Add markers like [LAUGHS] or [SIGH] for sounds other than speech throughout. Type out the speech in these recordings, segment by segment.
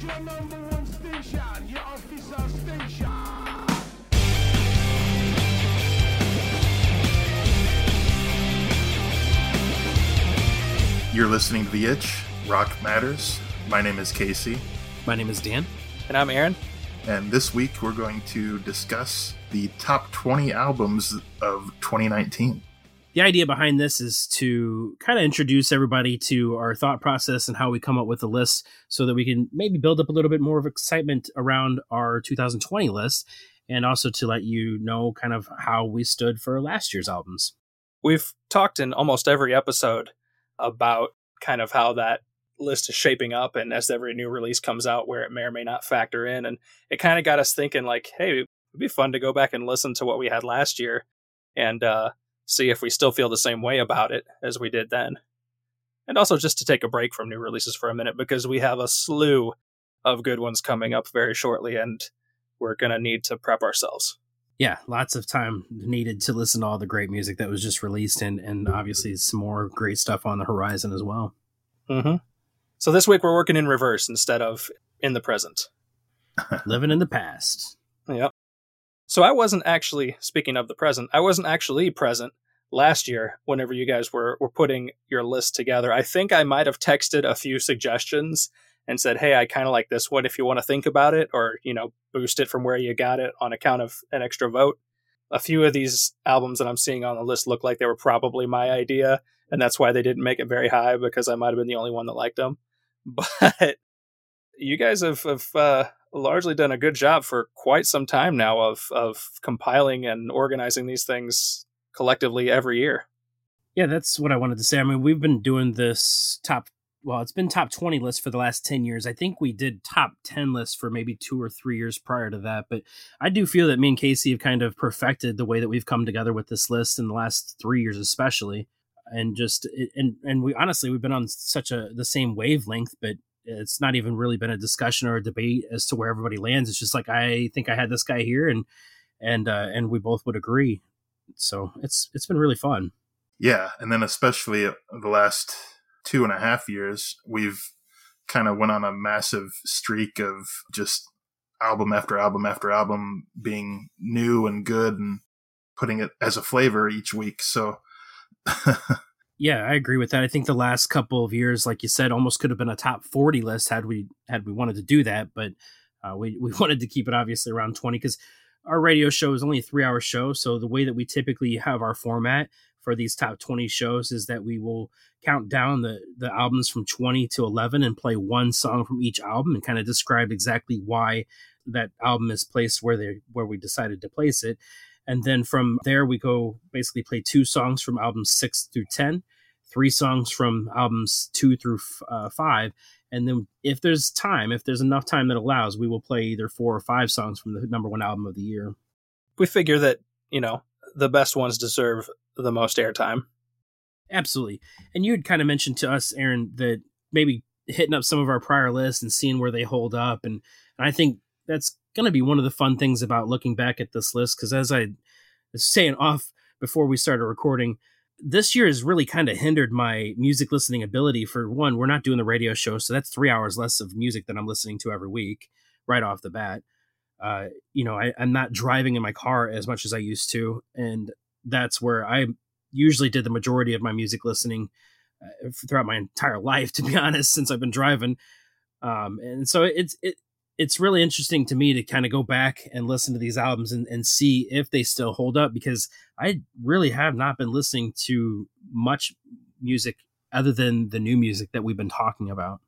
is your number one station, your official station. You're listening to The Itch, Rock Matters. My name is Casey, My name is Dan. And I'm Aaron. and this week we're going to discuss the top 20 albums of 2019. The idea behind this is to kind of introduce everybody to our thought process and how we come up with the list so that we can maybe build up a little bit more of excitement around our 2020 list and also to let you know kind of how we stood for last year's albums. We've talked in almost every episode about kind of how that list is shaping up and as every new release comes out where it may or may not factor in and it kind of got us thinking like hey it'd be fun to go back and listen to what we had last year and uh, see if we still feel the same way about it as we did then and also just to take a break from new releases for a minute because we have a slew of good ones coming up very shortly and we're going to need to prep ourselves Yeah, lots of time needed to listen to all the great music that was just released and, and obviously some more great stuff on the horizon as well. Mm-hmm. So this week we're working in reverse instead of in the present. [LAUGHS] Living in the past. Yep. So I wasn't actually speaking of the present. I wasn't actually present last year whenever you guys were were putting your list together. I think I might have texted a few suggestions and said, "Hey, I kind of like this one if you want to think about it or, you know, boost it from where you got it on account of an extra vote." A few of these albums that I'm seeing on the list look like they were probably my idea, and that's why they didn't make it very high because I might have been the only one that liked them. [LAUGHS] But you guys have, have uh, largely done a good job for quite some time now of of compiling and organizing these things collectively every year. Yeah, that's what I wanted to say. I mean, we've been doing this top, well, it's been top 20 lists for the last 10 years. I think we did top 10 lists for maybe two or three years prior to that. But I do feel that me and Casey have kind of perfected the way that we've come together with this list in the last three years, especially. And just, and, and we honestly, we've been on such a, the same wavelength, but it's not even really been a discussion or a debate as to where everybody lands. It's just like, I think I had this guy here and, and, uh, and we both would agree. So it's, it's been really fun. Yeah, and then especially the last two and a half years, we've kind of went on a massive streak of just album after album after album being new and good and putting it as a flavor each week. So [LAUGHS] Yeah, I agree with that. I think the last couple of years, like you said, almost could have been a top forty list had we had we wanted to do that, but uh, we we [LAUGHS] wanted to keep it obviously around twenty because our radio show is only a three hour show. So the way that we typically have our format for these top twenty shows is that we will count down the the albums from twenty to eleven and play one song from each album and kind of describe exactly why that album is placed where they where we decided to place it and then from there we go basically play two songs from albums six through ten three songs from albums two through uh, five and then if there's time if there's enough time that allows we will play either four or five songs from the number one album of the year. We figure that, you know, the best ones deserve the most airtime. absolutely. And you had kind of mentioned to us aaron that maybe hitting up some of our prior lists and seeing where they hold up. And, and i think that's going to be one of the fun things about looking back at this list because as i was saying off before we started recording this year has really kind of hindered my music listening ability for one we're not doing the radio show so that's three hours less of music that i'm listening to every week right off the bat. Uh, you know I, i'm not driving in my car as much as i used to and that's where i usually did the majority of my music listening uh, throughout my entire life [LAUGHS] to be honest since i've been driving. Um, and so it's it it's really interesting to me to kind of go back and listen to these albums and, and see if they still hold up because I really have not been listening to much music other than the new music that we've been talking about.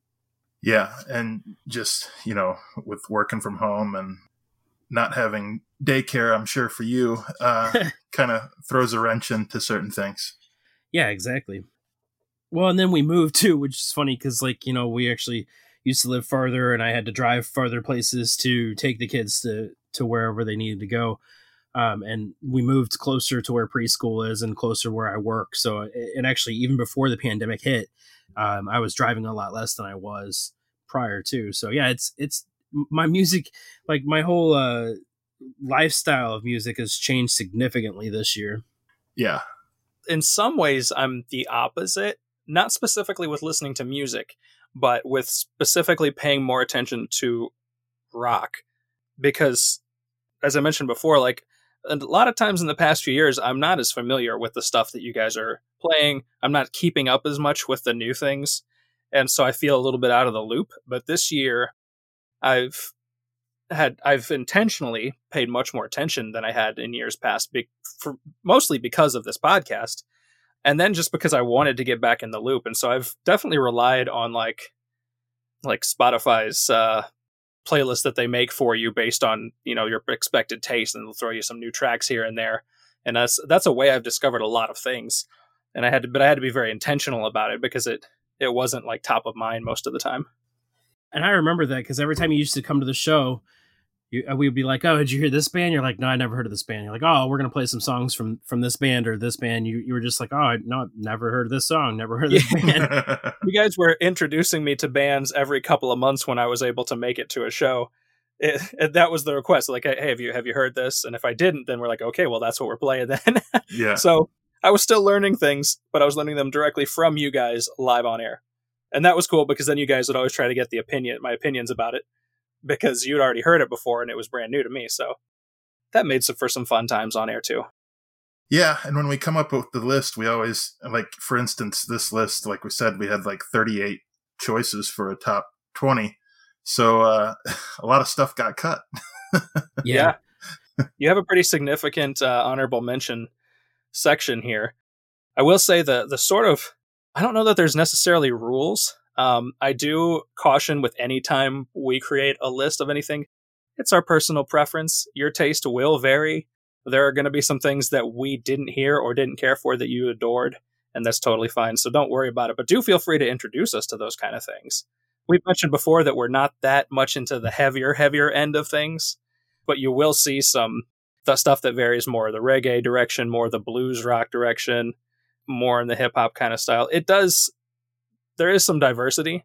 yeah, and just, you know, with working from home and not having daycare, I'm sure for you, uh, [LAUGHS] kind of throws a wrench into certain things. Yeah, exactly. Well, and then we moved too, which is funny because, like, you know, we actually used to live farther and I had to drive farther places to take the kids to, to wherever they needed to go. Um, and we moved closer to where preschool is and closer where I work. So, it, it actually, even before the pandemic hit, um, I was driving a lot less than I was prior to. So, yeah, it's, it's my music, like my whole, uh, lifestyle of music has changed significantly this year. Yeah. In some ways, I'm the opposite, not specifically with listening to music, but with specifically paying more attention to rock because as I mentioned before, like a lot of times in the past few years, I'm not as familiar with the stuff that you guys are playing. I'm not keeping up as much with the new things. And so I feel a little bit out of the loop. But this year, I've had I've intentionally paid much more attention than I had in years past, be, for, mostly because of this podcast, and then just because I wanted to get back in the loop. And so I've definitely relied on like like Spotify's uh, playlist that they make for you based on you know your expected taste, and they'll throw you some new tracks here and there. And that's that's a way I've discovered a lot of things. And I had to, but I had to be very intentional about it because it it wasn't like top of mind most of the time. And I remember that because every time you used to come to the show, you, uh, we'd be like, "Oh, did you hear this band?" You're like, "No, I never heard of this band." You're like, "Oh, we're gonna play some songs from from this band or this band." You you were just like, "Oh, I no, never heard of this song, never heard of this band." [LAUGHS] you guys were introducing me to bands every couple of months when I was able to make it to a show. It, it, that was the request. Like, hey, have you have you heard this? And if I didn't, then we're like, okay, well, that's what we're playing then. [LAUGHS] yeah. So I was still learning things, but I was learning them directly from you guys live on air, and that was cool because then you guys would always try to get the opinion, my opinions about it, because you'd already heard it before and it was brand new to me. So that made some for some fun times on air too. Yeah, and when we come up with the list, we always like, for instance, this list, like we said, we had like 38 choices for a top 20. So uh, [LAUGHS] a lot of stuff got cut. [LAUGHS] yeah. you have a pretty significant uh, honorable mention section here. I will say the the sort of I don't know that there's necessarily rules. Um, I do caution with any time we create a list of anything, it's our personal preference. Your taste will vary there are going to be some things that we didn't hear or didn't care for that you adored, and that's totally fine. So don't worry about it, but do feel free to introduce us to those kind of things. We've mentioned before that we're not that much into the heavier, heavier end of things, but you will see some the stuff that varies more the reggae direction, more the blues rock direction, more in the hip hop kind of style. It does, there is some diversity,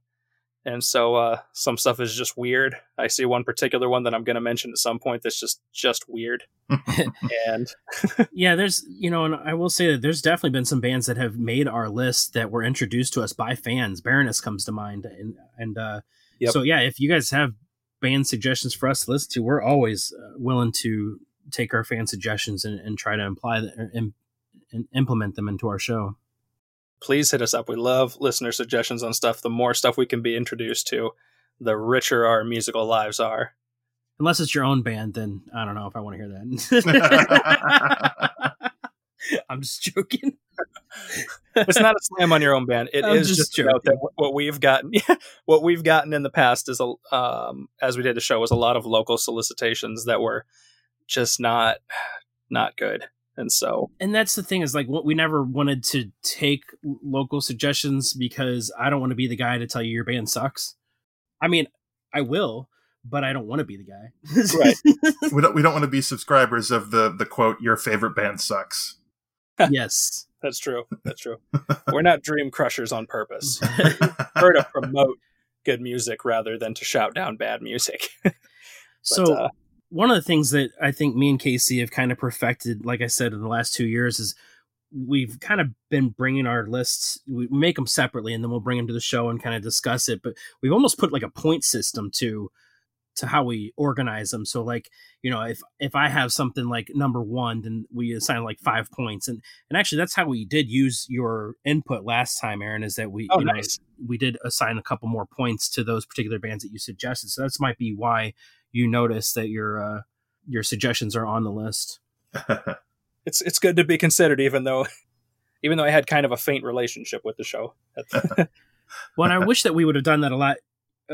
and so uh, some stuff is just weird. I see one particular one that I'm going to mention at some point that's just just weird. [LAUGHS] and [LAUGHS] yeah, there's you know, and I will say that there's definitely been some bands that have made our list that were introduced to us by fans. Baroness comes to mind, and and uh, yep. so yeah, if you guys have band suggestions for us to listen to, we're always uh, willing to take our fan suggestions and, and try to imply that and, and implement them into our show please hit us up. We love listener suggestions on stuff. The more stuff we can be introduced to, the richer our musical lives are. Unless it's your own band, then I don't know if I want to hear that. [LAUGHS] I'm just joking. it's not a slam on your own band. It I'm is just, just that what we've gotten, [LAUGHS] what we've gotten in the past is a, um, as we did the show, was a lot of local solicitations that were just not, not good and so and that's the thing is like we never wanted to take local suggestions because i don't want to be the guy to tell you your band sucks. I mean i will but i don't want to be the guy. Right. [LAUGHS] We don't we don't want to be subscribers of the the quote your favorite band sucks. [LAUGHS] Yes. That's true. That's true. [LAUGHS] We're not dream crushers on purpose. We're to promote good music rather than to shout down bad music. But, so uh, one of the things that I think me and Casey have kind of perfected, like I said, in the last two years is we've kind of been bringing our lists we make them separately and then we'll bring them to the show and kind of discuss it but we've almost put like a point system to to how we organize them so like you know if if i have something like number one then we assign like five points. And and actually that's how we did use your input last time aaron is that we oh, nice. know, we did assign a couple more points to those particular bands that you suggested. So that's might be why you notice that your uh, your suggestions are on the list. [LAUGHS] it's it's good to be considered, even though even though I had kind of a faint relationship with the show. [LAUGHS] well, I wish that we would have done that a lot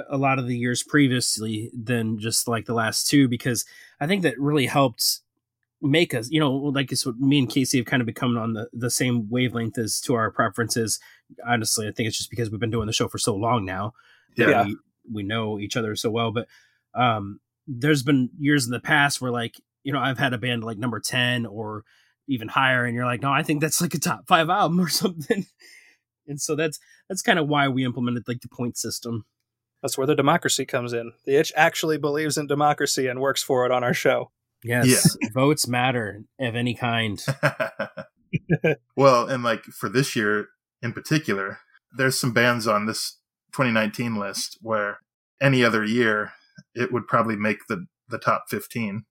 a lot of the years previously than just like the last two because I think that really helped make us, you know, like it's what me and Casey have kind of become on the, the same wavelength as to our preferences. Honestly, I think it's just because we've been doing the show for so long now. Yeah. We, we know each other so well. But um, there's been years in the past where like you know I've had a band like number ten or even higher, and you're like, no, I think that's like a top five album or [LAUGHS] something. and so that's that's kind of why we implemented like the point system. That's where the democracy comes in. The itch actually believes in democracy and works for it on our show. Yes, yeah. [LAUGHS] votes matter of any kind. [LAUGHS] well, and like for this year in particular, there's some bands on this 2019 list, where any other year it would probably make the the top 15.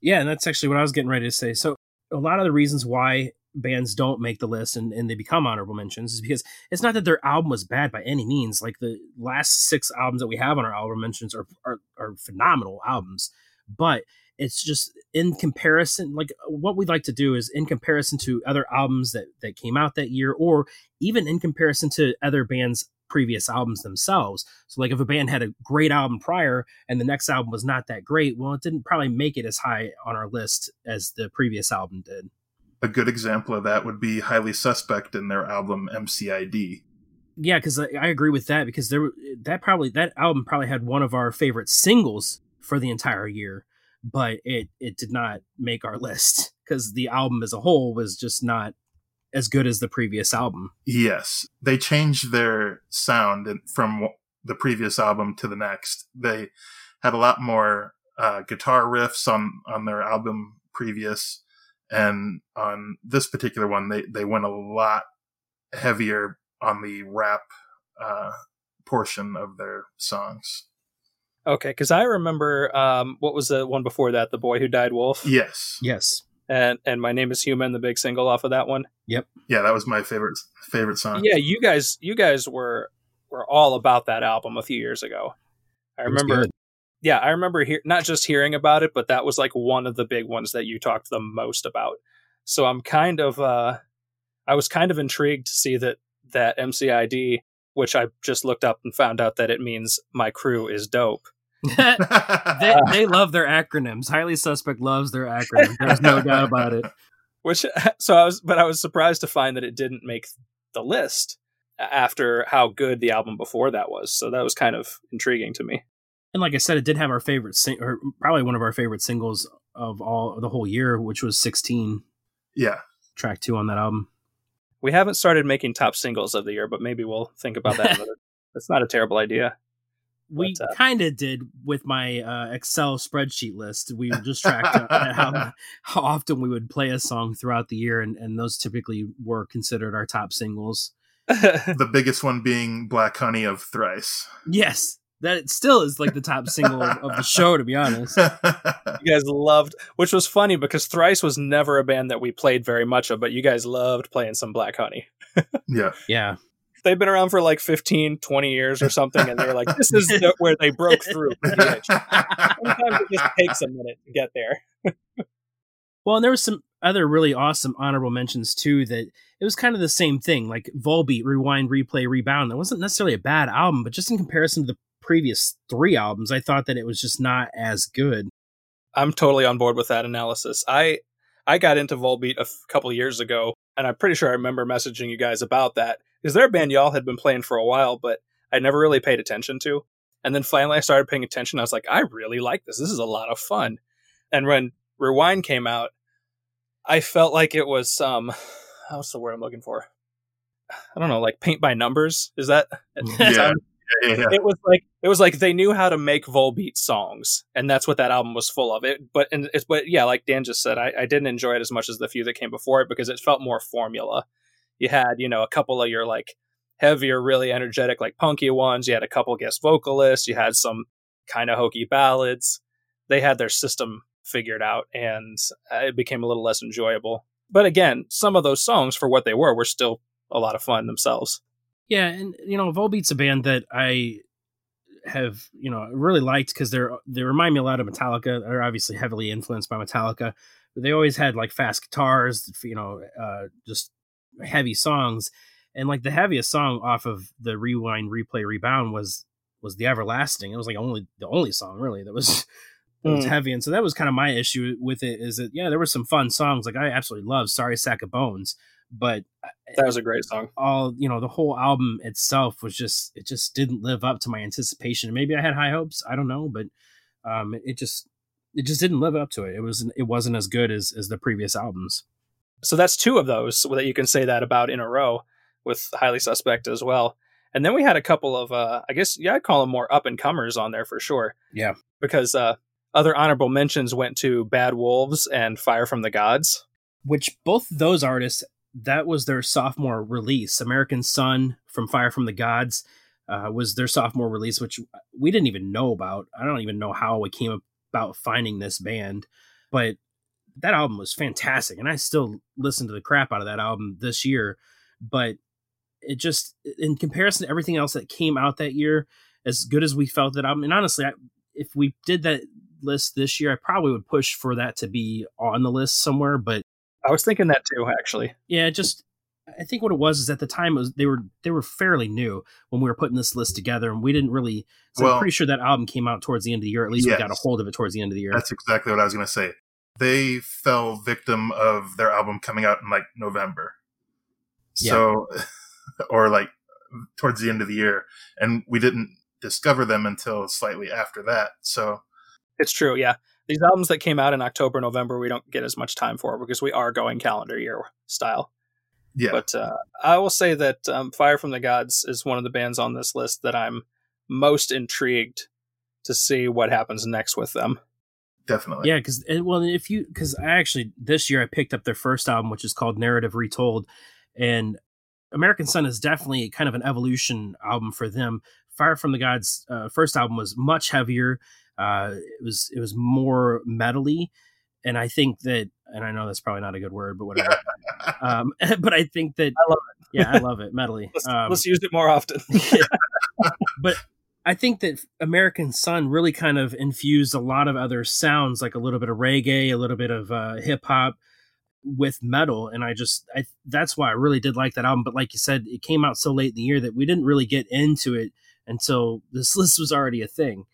Yeah, and that's actually what I was getting ready to say. So a lot of the reasons why bands don't make the list and, and they become honorable mentions is because it's not that their album was bad by any means. Like the last six albums that we have on our album mentions are are, are phenomenal albums, but it's just in comparison like what we'd like to do is in comparison to other albums that that came out that year or even in comparison to other bands previous albums themselves so like if a band had a great album prior and the next album was not that great well it didn't probably make it as high on our list as the previous album did A good example of that would be Highly Suspect in their album MCID. yeah because I, I agree with that because there that probably that album probably had one of our favorite singles for the entire year but it it did not make our list because the album as a whole was just not as good as the previous album Yes, they changed their sound from the previous album to the next. They had a lot more uh, guitar riffs on on their album previous, and on this particular one, they they went a lot heavier on the rap uh, portion of their songs. Okay, because I remember um, what was the one before that? The Boy Who Died Wolf. Yes, yes And and My Name Is Human, the big single off of that one. Yep. Yeah, that was my favorite favorite song. Yeah, you guys you guys were were all about that album a few years ago. I It remember yeah, I remember hear, not just hearing about it, but that was like one of the big ones that you talked the most about. So I'm kind of uh I was kind of intrigued to see that that MCID, which I just looked up and found out that it means my crew is dope. They, [LAUGHS] they love their acronyms highly suspect loves their acronyms there's no doubt about it Which [LAUGHS] so I was but I was surprised to find that it didn't make the list after how good the album before that was. So that was kind of intriguing to me. and like i said it did have our favorite sing- or probably one of our favorite singles of all the whole year which was 16 yeah, track two on that album We haven't started making top singles of the year, but maybe we'll think about that [LAUGHS] another. That's not a terrible idea. We uh, kind of did with my uh, Excel spreadsheet list. We just tracked [LAUGHS] how, how often we would play a song throughout the year, and, and those typically were considered our top singles. [LAUGHS] the biggest one being Black Honey of Thrice. Yes, that it still is like the top single of, of the show, to be honest. [LAUGHS] you guys loved, which was funny because Thrice was never a band that we played very much of, but you guys loved playing some Black Honey. yeah, Yeah, They've been around for like 15, 20 years or something, and they're like, this is [LAUGHS] the, where they broke through. [LAUGHS] Sometimes it just takes a minute to get there. [LAUGHS] Well, and there was some other really awesome honorable mentions too. That it was kind of the same thing, like Volbeat, Rewind, Replay, Rebound. That wasn't necessarily a bad album, but just in comparison to the previous three albums, I thought that it was just not as good. I'm totally on board with that analysis. I I got into Volbeat a f- couple years ago, and I'm pretty sure I remember messaging you guys about that because they're a band y'all had been playing for a while, but I never really paid attention to. And then finally, I started paying attention. I was like, I really like this. This is a lot of fun. And when Rewind came out, I felt like it was um, some. [SIGHS] What's the word I'm looking for? I don't know, like paint by numbers. Is that? Mm-hmm. [LAUGHS] yeah, yeah, yeah. it was like it was like they knew how to make Volbeat songs, and that's what that album was full of. It, but and it's but yeah, like Dan just said, I, I didn't enjoy it as much as the few that came before it because it felt more formula. You had you know a couple of your like heavier, really energetic, like punky ones. You had a couple guest vocalists. You had some kind of hokey ballads. They had their system figured out, and uh, it became a little less enjoyable. But again, some of those songs, for what they were, were still a lot of fun themselves. Yeah, and you know, Volbeat's a band that I have you know really liked because they're they remind me a lot of Metallica. They're obviously heavily influenced by Metallica, they always had like fast guitars, you know, uh, just heavy songs. And like the heaviest song off of the Rewind, Replay, Rebound was was the Everlasting. It was like only the only song really that was [LAUGHS] that was Mm. heavy, and so that was kind of my issue with it. Is that yeah, there were some fun songs like I absolutely love "Sorry Sack of Bones," but That was a great song. all you know the whole album itself was just it just didn't live up to my anticipation maybe i had high hopes i don't know but um it just it just didn't live up to it it was it wasn't as good as as the previous albums So that's two of those that you can say that about in a row with highly suspect as well. And then we had a couple of, uh, I guess, yeah, I'd call them more up and comers on there for sure. Yeah. Because uh, other honorable mentions went to Bad Wolves and Fire from the Gods. which both those artists that was their sophomore release american sun from fire from the gods uh, was their sophomore release, which we didn't even know about. I don't even know how we came about finding this band, but that album was fantastic, and I still listen to the crap out of that album this year. But it just, in comparison to everything else that came out that year, as good as we felt that album, and honestly, I, if we did that list this year, I probably would push for that to be on the list somewhere. But I was thinking that too, actually. Yeah, just I think what it was is at the time it was they were they were fairly new when we were putting this list together, and we didn't really. So Well- I'm pretty sure that album came out towards the end of the year. At least we got a hold of it towards the end of the year. That's exactly what I was going to say. They fell victim of their album coming out in like November. So, [LAUGHS] or like towards the end of the year. And we didn't discover them until slightly after that. So, It's true, yeah. These albums that came out in October, November, we don't get as much time for because we are going calendar year style. yeah. But uh, I will say that um, Fire from the Gods is one of the bands on this list that I'm most intrigued to see what happens next with them. Definitely. Yeah, because well, if you because I actually this year I picked up their first album, which is called Narrative Retold, and American Sun is definitely kind of an evolution album for them. Fire from the Gods' uh, first album was much heavier. Uh, it was it was more metally, and I think that, and I know that's probably not a good word, but whatever. [LAUGHS] um, [LAUGHS] but I think that I love it. Yeah, I love it metally. [LAUGHS] Let's, Um, let's use it more often. but I think that American Sun really kind of infused a lot of other sounds, like a little bit of reggae, a little bit of uh, hip hop with metal, and I just I that's why I really did like that album. But like you said, it came out so late in the year that we didn't really get into it until this [LAUGHS] list was already a thing.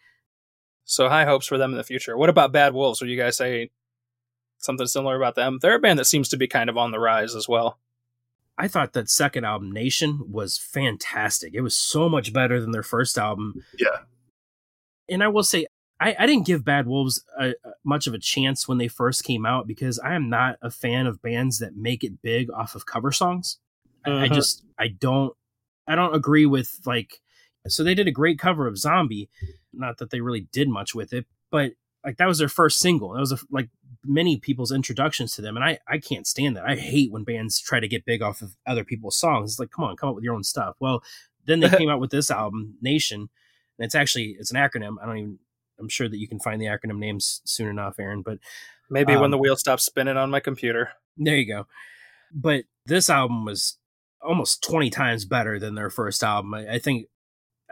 so high hopes for them in the future. What about Bad Wolves? Would you guys say something similar about them? They're a band that seems to be kind of on the rise as well. I thought that second album, Nation, was fantastic. It was so much better than their first album. Yeah. And I will say, I, I didn't give Bad Wolves a, a- much of a chance when they first came out because I am not a fan of bands that make it big off of cover songs. I, I Mhm. just, I don't, I don't agree with like, so they did a great cover of Zombie. Not that they really did much with it, but like that was their first single. That was a, like many people's introductions to them, and I I can't stand that. I hate when bands try to get big off of other people's songs. It's like, come on, come up with your own stuff. Well, then they [LAUGHS] came out with this album, Nation, and it's actually it's an acronym. I don't even. I'm sure that you can find the acronym names soon enough, Aaron. But Maybe Um, when the wheel stops spinning on my computer. there you go. But this album was almost 20 times better than their first album. I, I think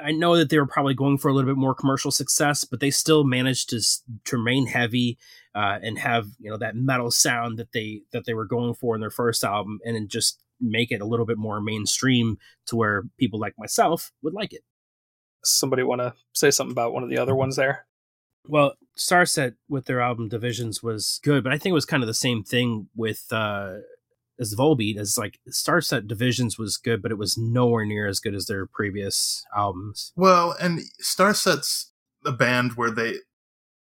I know that they were probably going for a little bit more commercial success, but they still managed to, to remain heavy uh, and have you know that metal sound that they that they were going for in their first album, and then just make it a little bit more mainstream to where people like myself would like it. Somebody want to say something about one of the other ones there? Well, Starset with their album Divisions was good, but I think it was kind of the same thing with uh as Volbeat as like Starset Divisions was good, but it was nowhere near as good as their previous albums. Well, and Starset's a band where they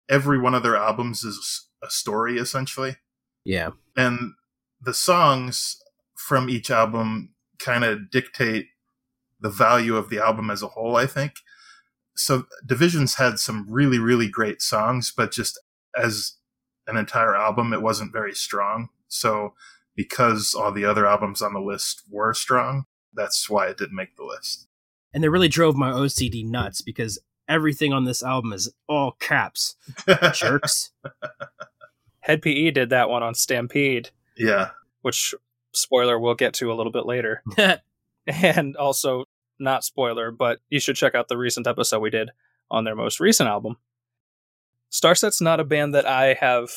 every one of their albums is a story essentially, Yeah. and the songs from each album kind of dictate the value of the album as a whole. I think so. Divisions had some really really great songs, but just as an entire album, it wasn't very strong. So because all the other albums on the list were strong, that's why it didn't make the list. And they really drove my OCD nuts because everything on this album is all caps. [LAUGHS] Jerks. [LAUGHS] Hed PE did that one on Stampede, yeah. which spoiler we'll get to a little bit later. [LAUGHS] and also not spoiler, but you should check out the recent episode we did on their most recent album. Starset's not a band that I have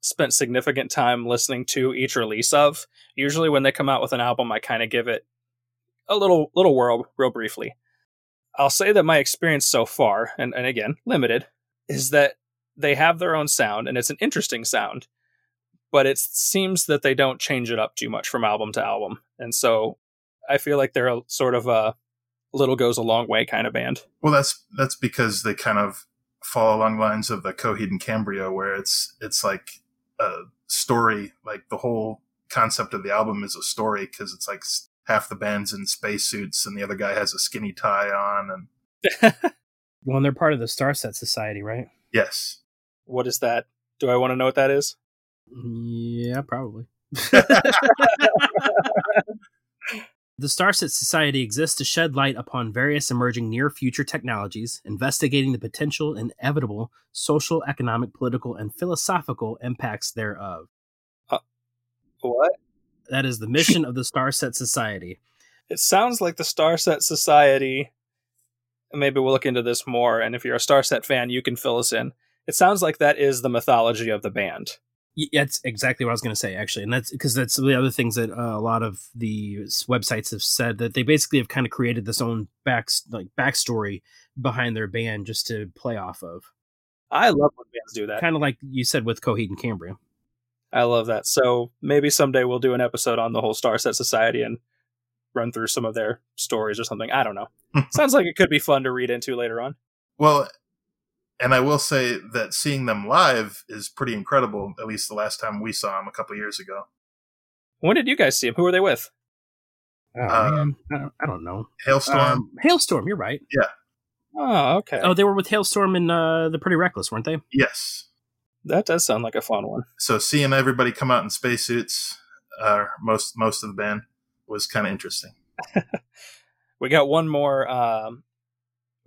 spent significant time listening to each release of. Usually when they come out with an album, I kind of give it a little little whirl real briefly. I'll say that my experience so far, and, and again, limited, is that they have their own sound and it's an interesting sound, but it seems that they don't change it up too much from album to album. And so I feel like they're a sort of a little goes a long way kind of band. Well, that's that's because they kind of fall along lines of the Coheed and Cambria, where it's it's like a story. Like the whole concept of the album is a story because it's like half the band's in spacesuits and the other guy has a skinny tie on, and [LAUGHS] well, and they're part of the Starset Society, right? yes, what is that? Do I want to know what that is? Yeah, probably. [LAUGHS] [LAUGHS] The Starset Society exists to shed light upon various emerging near future technologies, investigating the potential inevitable social, economic, political, and philosophical impacts thereof. Uh, what? That is the mission of the Starset Society. It sounds like the Starset Society. Maybe we'll look into this more, and if you're a Starset fan, you can fill us in. It sounds like that is the mythology of the band. Y- That's exactly what I was going to say, actually, and that's because that's the other things that uh, a lot of the websites have said that they basically have kind of created this own back like backstory behind their band just to play off of, I love when bands do that. kind of like you said with Coheed and Cambria. I love that. So maybe someday we'll do an episode on the whole Starset Society and run through some of their stories or something. I don't know. [LAUGHS] Sounds like it could be fun to read into later on. Well, and I will say that seeing them live is pretty incredible. At least the last time we saw them a couple years ago. When did you guys see them? Who were they with? Oh Uh, man, I don't, I don't know. Halestorm. Um, Halestorm, you're right. Yeah. Oh, okay. Oh, they were with Halestorm and uh, the Pretty Reckless, weren't they? yes. that does sound like a fun one. So seeing everybody come out in spacesuits, uh, most most of the band, was kind of interesting. [LAUGHS] We got one more. Um,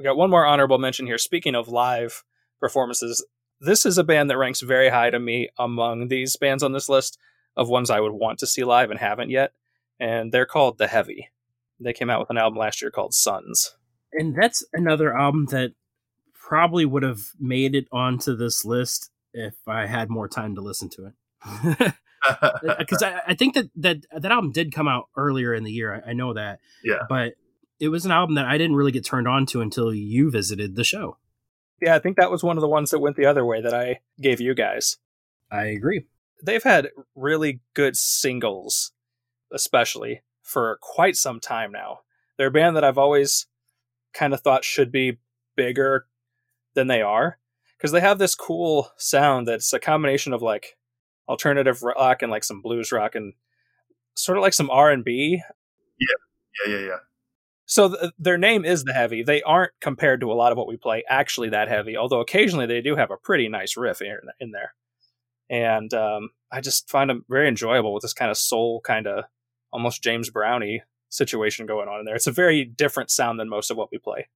we got one more honorable mention here. Speaking of live performances, this is a band that ranks very high to me among these bands on this list of ones I would want to see live and haven't yet. And they're called The Heavy. They came out with an album last year called Sons. And that's another album that probably would have made it onto this list if I had more time to listen to it. [LAUGHS] [LAUGHS] Because I, I think that, that that album did come out earlier in the year. I, I know that. Yeah. But it was an album that I didn't really get turned on to until you visited the show. Yeah, I think that was one of the ones that went the other way that I gave you guys. I agree. They've had really good singles, especially for quite some time now. They're a band that I've always kind of thought should be bigger than they are because they have this cool sound that's a combination of like alternative rock and like some blues rock and sort of like some R&B Yeah, yeah, yeah, yeah. So th- their name is the heavy. They aren't compared to a lot of what we play actually that heavy, although occasionally they do have a pretty nice riff in, in there. And um, I just find them very enjoyable with this kind of soul, kind of almost James Brownie situation going on in there. It's a very different sound than most of what we play.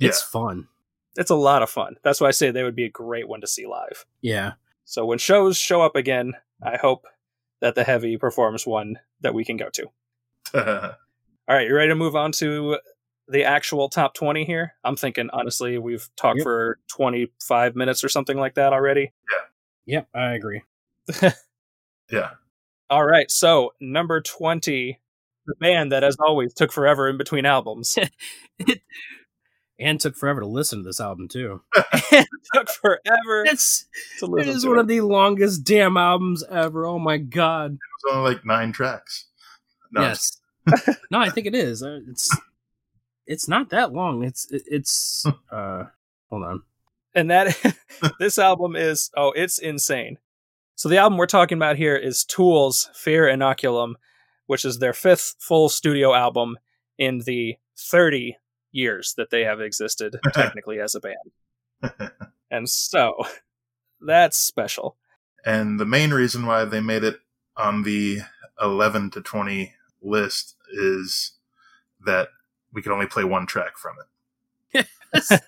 It's fun. It's a lot of fun. That's why I say they would be a great one to see live. Yeah. So when shows show up again, I hope that the heavy performs one that we can go to. [LAUGHS] Yeah. All right, you ready to move on to the actual top 20 here? I'm thinking, honestly, we've talked Yep. for 25 minutes or something like that already. Yeah. Yep, I agree. [LAUGHS] yeah. All right, so number 20, the band that, as always, took forever in between albums. [LAUGHS] and took forever to listen to this album too. [LAUGHS] took forever It's to it to one it. of the longest damn albums ever. Oh my god. It was only like nine tracks. No, yes. [LAUGHS] no, I think it is. Uh, It's it's not that long. It's it's [LAUGHS] uh hold on. and that [LAUGHS] this album is oh it's insane so the album we're talking about here is tool's fear inoculum which is their fifth full studio album in the 30 years that they have existed technically as a band and so that's special And the main reason why they made it on the 11 to 20 list is that we can only play one track from it. [LAUGHS]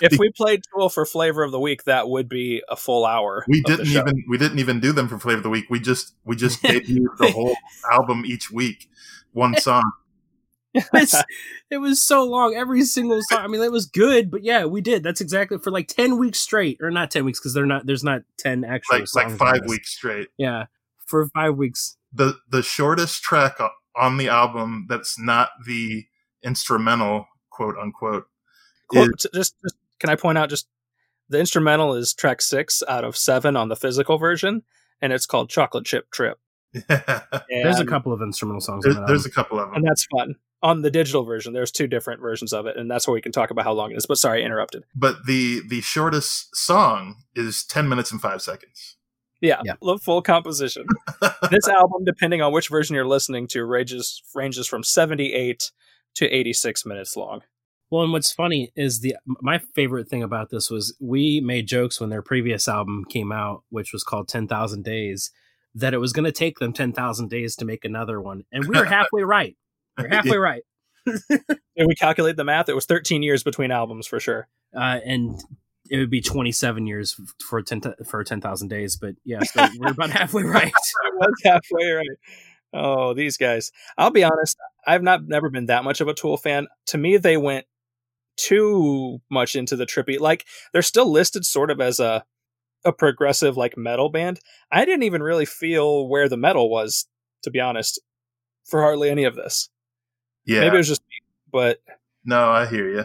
if we played tool for flavor of the week that would be a full hour We didn't even we didn't even do them for flavor of the week. We just we just [LAUGHS] gave you the whole album each week, one song. [LAUGHS] It's, it was so long. Every single song. I mean, it was good, but yeah, we did. That's exactly for like ten weeks straight, or not ten weeks because they're not. There's not ten actual. Like like songs on five weeks straight. Yeah, for five weeks. The the shortest track o- on the album that's not the instrumental quote unquote Quote, is- just, just can I point out just the instrumental is track six out of seven on the physical version, and it's called Chocolate Chip Trip. [LAUGHS] There's a couple of instrumental songs. on there's, that there's a couple of them. and that's fun. On the digital version, there's two different versions of it, and that's where we can talk about how long it is. But sorry, I interrupted. But the the shortest song is 10 minutes and 5 seconds. Yeah, Yeah. the full composition. [LAUGHS] this album, depending on which version you're listening to, ranges ranges from 78 to 86 minutes long. Well, and what's funny is the my favorite thing about this was we made jokes when their previous album came out, which was called Ten Thousand Days, that it was going to take them 10,000 days to make another one. And we were halfway [LAUGHS] right. We're halfway right. If we calculate the math, it was 13 years between albums for sure. Uh, and it would be 27 years for 10 for 10,000 days, but yeah, so we're about [LAUGHS] halfway right. [LAUGHS] it was halfway right. Oh, these guys. I'll be honest, I've not never been that much of a Tool fan. To me, they went too much into the trippy. Like they're still listed sort of as a a progressive like metal band. I didn't even really feel where the metal was, to be honest, for hardly any of this. Yeah. Maybe it was just me, but no, I hear you.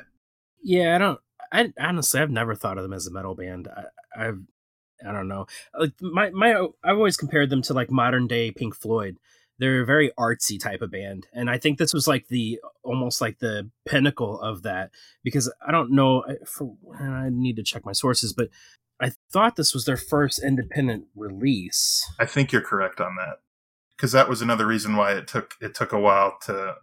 Yeah, I don't. I honestly, I've never thought of them as a metal band. I, I've, I don't know. Like my my, I've always compared them to like modern day Pink Floyd. They're a very artsy type of band, and I think this was like the almost like the pinnacle of that. Because I don't know, for and I need to check my sources, but I thought this was their first independent release. I think you're correct on that. Because that was another reason why it took it took a while to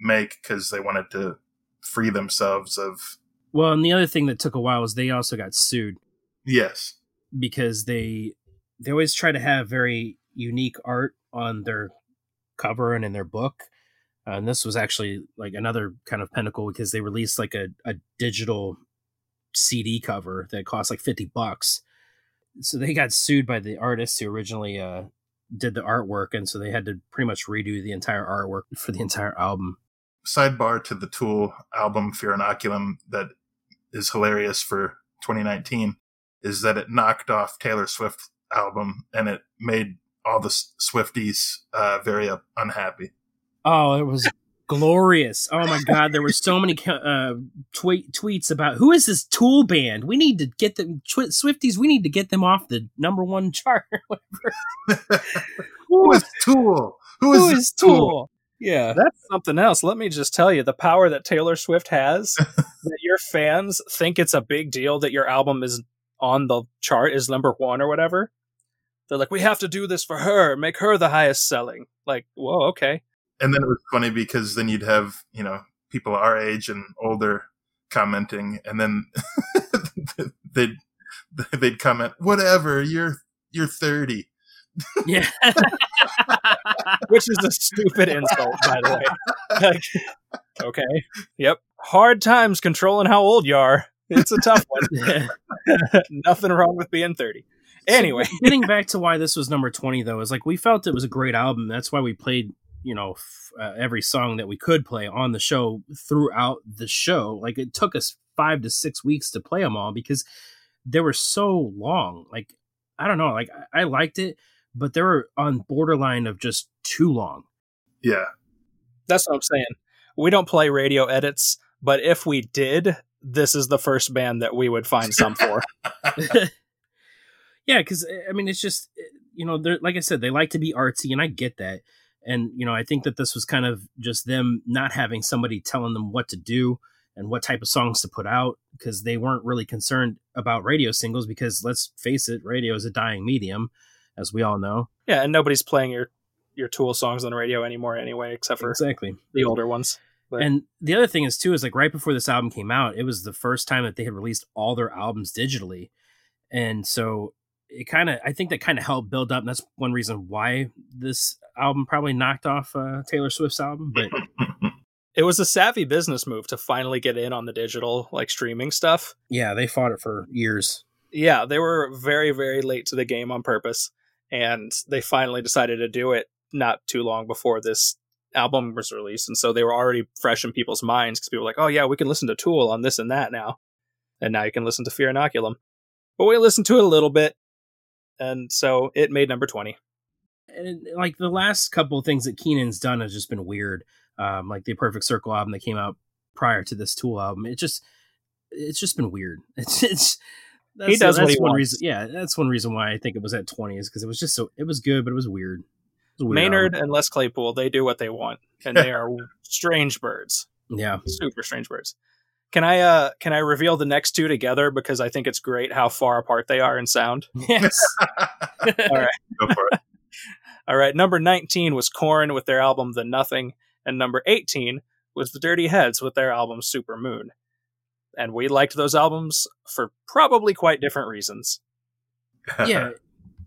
make because they wanted to free themselves of Well, and the other thing that took a while was they also got sued yes because they they always try to have very unique art on their cover and in their book. Uh, and this was actually like another kind of pinnacle because they released like a, a digital CD cover that cost like 50 bucks. So they got sued by the artists who originally uh, did the artwork. And so they had to pretty much redo the entire artwork for the entire album. sidebar to the Tool album Fear Inoculum that is hilarious for 2019 is that it knocked off Taylor Swift album and it made all the Swifties uh, very uh, unhappy. Oh, it was glorious. Oh my god, there were so many uh, tweet tweets about who is this Tool band? We need to get them tw- Swifties. We need to get them off the number one [LAUGHS] chart. [LAUGHS] Who is Tool? Who is, Who this Tool? Yeah, that's something else. Let me just tell you the power that Taylor Swift has [LAUGHS] that your fans think it's a big deal that your album is on the chart is number one or whatever. They're like, we have to do this for her, make her the highest selling. Like, whoa, okay. And then it was funny because then you'd have, you know, people our age and older commenting and then [LAUGHS] they'd they'd comment, whatever, you're you're 30. Yeah. [LAUGHS] Which is a stupid insult, by the way. Like, okay. Yep. Hard times controlling how old you are. It's a tough one. [LAUGHS] [LAUGHS] Nothing wrong with being 30. Anyway, So, getting back to why this was number 20 though is like we felt it was a great album. That's why we played, you know, f- uh, every song that we could play on the show throughout the show. Like it took us 5 to 6 weeks to play them all because they were so long. Like I don't know, like I, I liked it, but they were on borderline of just too long. Yeah. that's what I'm saying. We don't play radio edits, but if we did, this is the first band that we would find some for. [LAUGHS] [LAUGHS] yeah, because eh, I mean, it's just eh, you know, they're like I said, they like to be artsy, and I get that. And you know, I think that this was kind of just them not having somebody telling them what to do and what type of songs to put out because they weren't really concerned about radio singles because let's face it, radio is a dying medium, as we all know. yeah, and nobody's playing your your Tool songs on the radio anymore anyway, except for Exactly. the older ones. But- And the other thing is too is like right before this album came out, it was the first time that they had released all their albums digitally, and so it kind of I think that kind of helped build up. And that's one reason why this album probably knocked off uh, Taylor Swift's album. But [LAUGHS] It was a savvy business move to finally get in on the digital like streaming stuff. yeah, they fought it for years. Yeah, they were very very late to the game on purpose and they finally decided to do it not too long before this album was released and so they were already fresh in people's minds cuz people were like, "Oh yeah, we can listen to Tool on this and that now." And now you can listen to Fear Inoculum. But we listened to it a little bit and so it made number 20. And like the last couple of things that Keenan's done has just been weird. Um, like the Perfect Circle album that came out prior to this Tool album, it just it's just been weird. [LAUGHS] It's it's that's, He does what he one wants. reason. Yeah, that's one reason why I think it was at twenty is because it was just so it was good, but it was weird. It was weird Maynard album. and Les Claypool, they do what they want and they are [LAUGHS] strange birds. yeah, super strange birds. Can I uh can I reveal the next two together because I think it's great how far apart they are in sound. [LAUGHS] yes, [LAUGHS] All right. Go for it. All right, number 19 was Korn with their album The Nothing and number 18 was the Dirty Heads with their album Super Moon. And we liked those albums for probably quite different reasons. [LAUGHS] yeah.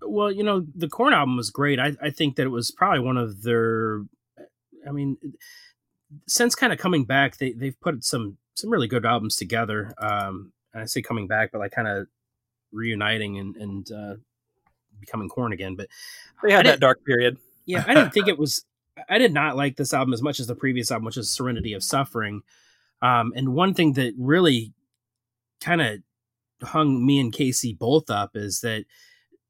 Well, you know, the Korn album was great. I, I think that it was probably one of their. I mean, since kind of coming back, they they've put some some really good albums together. Um, and I say coming back, but like kind of reuniting and and uh, becoming Korn again. But They had that dark period. yeah, I didn't think it was. I did not like this album as much as the previous album, which is Serenity of Suffering. Um, and one thing that really kind of hung me and Casey both up is that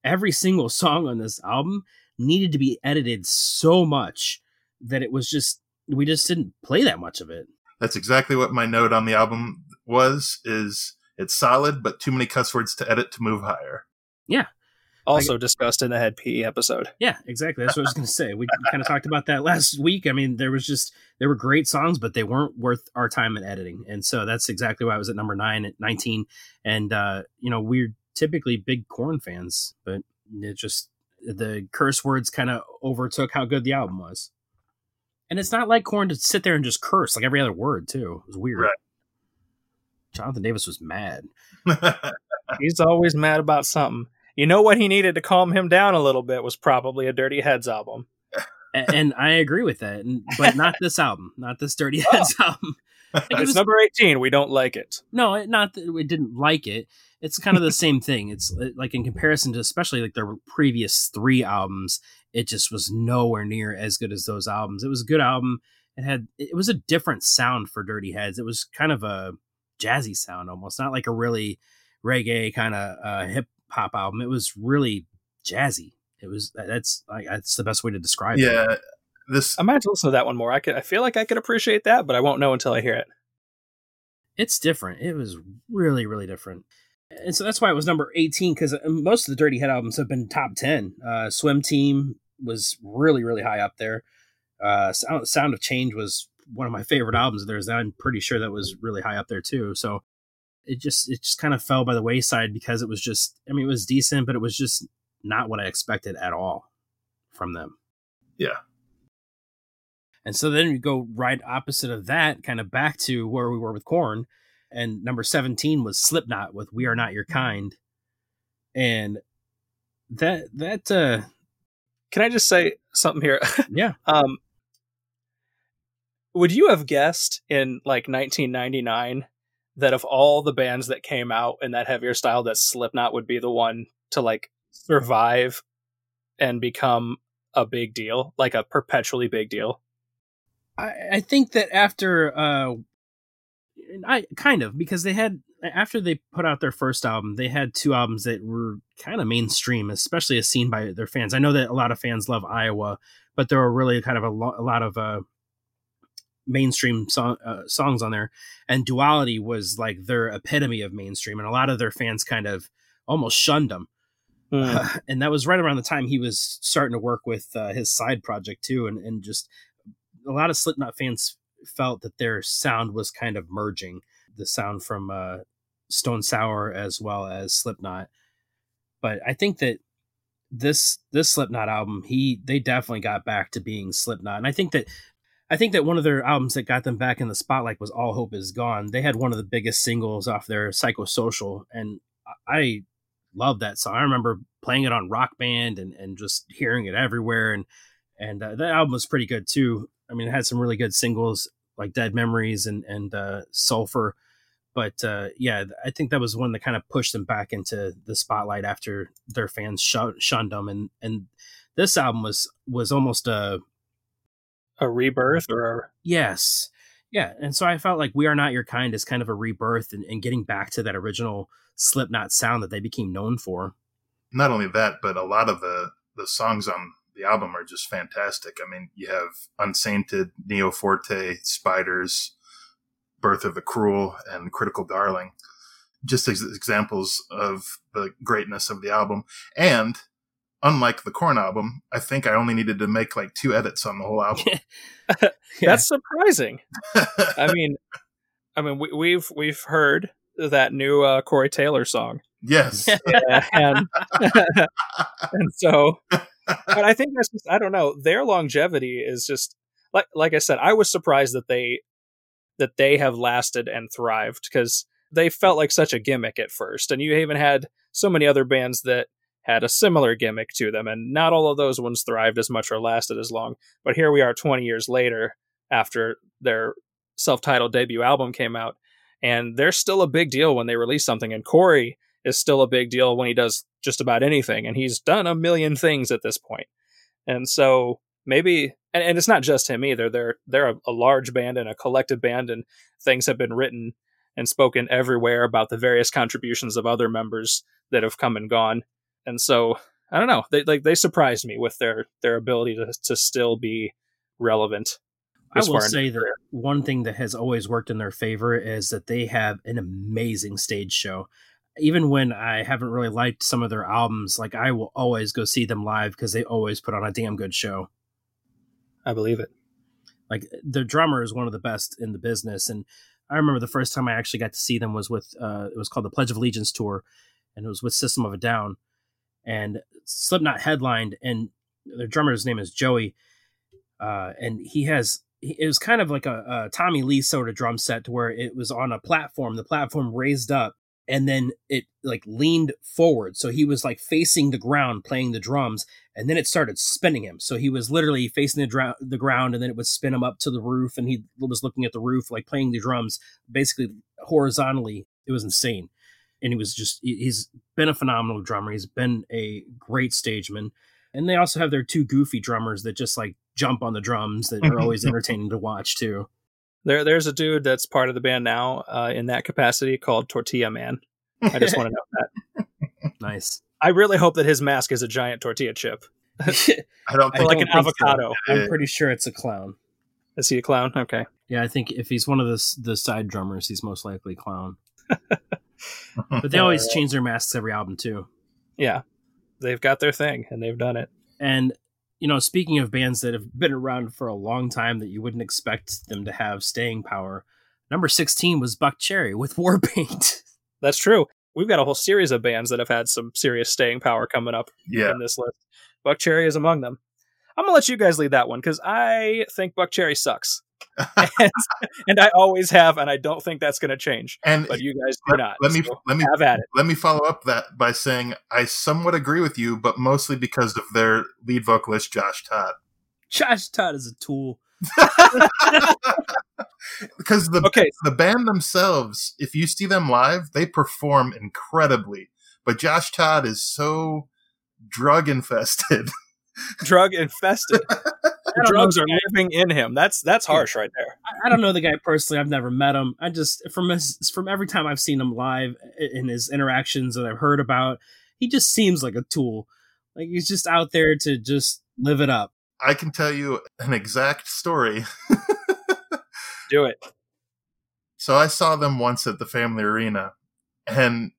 every single [LAUGHS] song on this album needed to be edited so much that it was just we just didn't play that much of it. That's exactly what my note on the album was. Is it's solid, but too many cuss words to edit to move higher. Also discussed in the Hed PE episode. Yeah, exactly. That's what I was going to say. We kind of talked about that last week. I mean, there was just there were great songs, but they weren't worth our time in editing, and so that's exactly why I was at number nine at nineteen. And uh, you know, we're typically big Korn fans, but it just the curse words kind of overtook how good the album was. And it's not like Korn to sit there and just curse like every other word too. It was weird. Right. Jonathan Davis was mad. [LAUGHS] He's always mad about something. You know what he needed to calm him down a little bit was probably a Dirty Heads album. And I agree with that, and, but not this album, not this Dirty [LAUGHS] Heads album. [LAUGHS] Like, it It's was- number 18. We don't like it. No, it, not that we didn't like it. It's kind of the same thing. It's uh, like in comparison to especially like their previous three albums, it just was nowhere near as good as those albums. It was a good album. It had it was a different sound for Dirty Heads. It was kind of a jazzy sound almost, not like a really reggae kind of uh, hip hop album. It was really jazzy. It was that's like that's the best way to describe it. yeah, this I might have to listen to that one more. I could. I feel like I could appreciate that, but I won't know until I hear it. it's different. It was really, really different. And so that's why it was number 18 because most of the Dirty Head albums have been top 10. Uh, Swim Team was really, really high up there. Uh, Sound, Sound of Change was one of my favorite albums of theirs. I'm pretty sure that was really high up there too. So it just it just kind of fell by the wayside because it was just I mean it was decent, but it was just not what I expected at all from them. Yeah. And so then you go right opposite of that, kind of back to where we were with Korn. And number 17 was Slipknot with We Are Not Your Kind. And that that uh Can I just say something here? [LAUGHS] yeah. Um, would you have guessed in like 1999 that of all the bands that came out in that heavier style, that Slipknot would be the one to like survive and become a big deal, like a perpetually big deal? I, I think that after uh I kind of because they had after they put out their first album, they had two albums that were kind of mainstream, especially as seen by their fans. I know that a lot of fans love Iowa, but there were really kind of a, lo- a lot of uh mainstream song, uh, songs on there and duality was like their epitome of mainstream and a lot of their fans kind of almost shunned them Hmm. [LAUGHS] and that was right around the time he was starting to work with uh, his side project too, and and just a lot of Slipknot fans felt that their sound was kind of merging the sound from uh, Stone Sour as well as Slipknot. But I think that this this Slipknot album, he they definitely got back to being Slipknot, and I think that I think that one of their albums that got them back in the spotlight was All Hope Is Gone. They had one of the biggest singles off their Psychosocial, and I love that song. I remember playing it on Rock Band and, and just hearing it everywhere. And and uh, that album was pretty good too. I mean, it had some really good singles like Dead Memories and and uh, Sulfur. But uh, yeah, I think that was one that kind of pushed them back into the spotlight after their fans shun- shunned them. And and this album was was almost a A rebirth or Yes. Yeah. And so I felt like We Are Not Your Kind is kind of a rebirth and, and getting back to that original Slipknot sound that they became known for. not only that, but a lot of the the songs on the album are just fantastic. I mean, you have Unsainted, Nero Forte, Spiders, Birth of the Cruel, and Critical Darling, just as examples of the greatness of the album. And unlike the Korn album, I think I only needed to make like two edits on the whole album. [LAUGHS] Yeah. [LAUGHS] that's surprising. [LAUGHS] I mean, I mean, we, we've we've heard that new uh, Corey Taylor song, yes. and and so, but I think that's just I don't know. Their longevity is just like like I said. I was surprised that they that they have lasted and thrived because they felt like such a gimmick at first, and you even had so many other bands that had a similar gimmick to them, and not all of those ones thrived as much or lasted as long. But here we are 20 years later after their self titled debut album came out, and they're still a big deal when they release something. And Corey is still a big deal when he does just about anything, and he's done a million things at this point. And so maybe, and, and it's not just him either. They're they're a, a large band and a collective band, and things have been written and spoken everywhere about the various contributions of other members that have come and gone. And so I don't know. They like they surprised me with their their ability to to still be relevant. I will say that one thing that has always worked in their favor is that they have an amazing stage show. Even when I haven't really liked some of their albums, like I will always go see them live because they always put on a damn good show. I believe it. Like their drummer is one of the best in the business, and I remember the first time I actually got to see them was with uh, it was called the Pledge of Allegiance tour, and it was with System of a Down, and Slipknot headlined, and their drummer's name is Joey, uh, and he has it was kind of like a, a Tommy Lee sort of drum set to where it was on a platform, the platform raised up, and then it like leaned forward, so he was like facing the ground playing the drums, and then it started spinning him. So he was literally facing the, dra- the ground, and then it would spin him up to the roof, and he was looking at the roof, like playing the drums, basically horizontally. It was insane, and he was just he- he's been a phenomenal drummer. He's been a great stageman, and they also have their two goofy drummers that just like jump on the drums that are always [LAUGHS] entertaining to watch too. There, there's a dude that's part of the band now uh, in that capacity called Tortilla Man. I just want to [LAUGHS] know that. Nice. I really hope that his mask is a giant tortilla chip, [LAUGHS] I don't I think like don't an think so. avocado. I'm pretty sure it's a clown. Is he a clown? Okay. Yeah, I think if he's one of the the side drummers, he's most likely clown. [LAUGHS] But they always change their masks every album too. Yeah, they've got their thing and they've done it. And you know, speaking of bands that have been around for a long time that you wouldn't expect them to have staying power, number 16 was Buckcherry with [LAUGHS] Warpaint. That's true. We've got a whole series of bands that have had some serious staying power coming up yeah. in this list. Buckcherry is among them. I'm gonna let you guys lead that one because I think Buckcherry sucks, [LAUGHS] and, and I always have, and I don't think that's gonna change. And But you guys do let, not. let me so let me have at it. let me follow up that by saying I somewhat agree with you, but mostly because of their lead vocalist Josh Todd. Josh Todd is a tool. [LAUGHS] Because the Okay, the band themselves, if you see them live, they perform incredibly. But Josh Todd is so drug infested. [LAUGHS] drug infested. I The drugs are living in him. That's that's harsh right there. I- I don't know the guy personally. I've never met him. I just from his, from every time I've seen him live in his interactions that I've heard about, he just seems like a tool. Like he's just out there to just live it up. I can tell you an exact story. [LAUGHS] Do it. So I saw them once at the Family Arena, and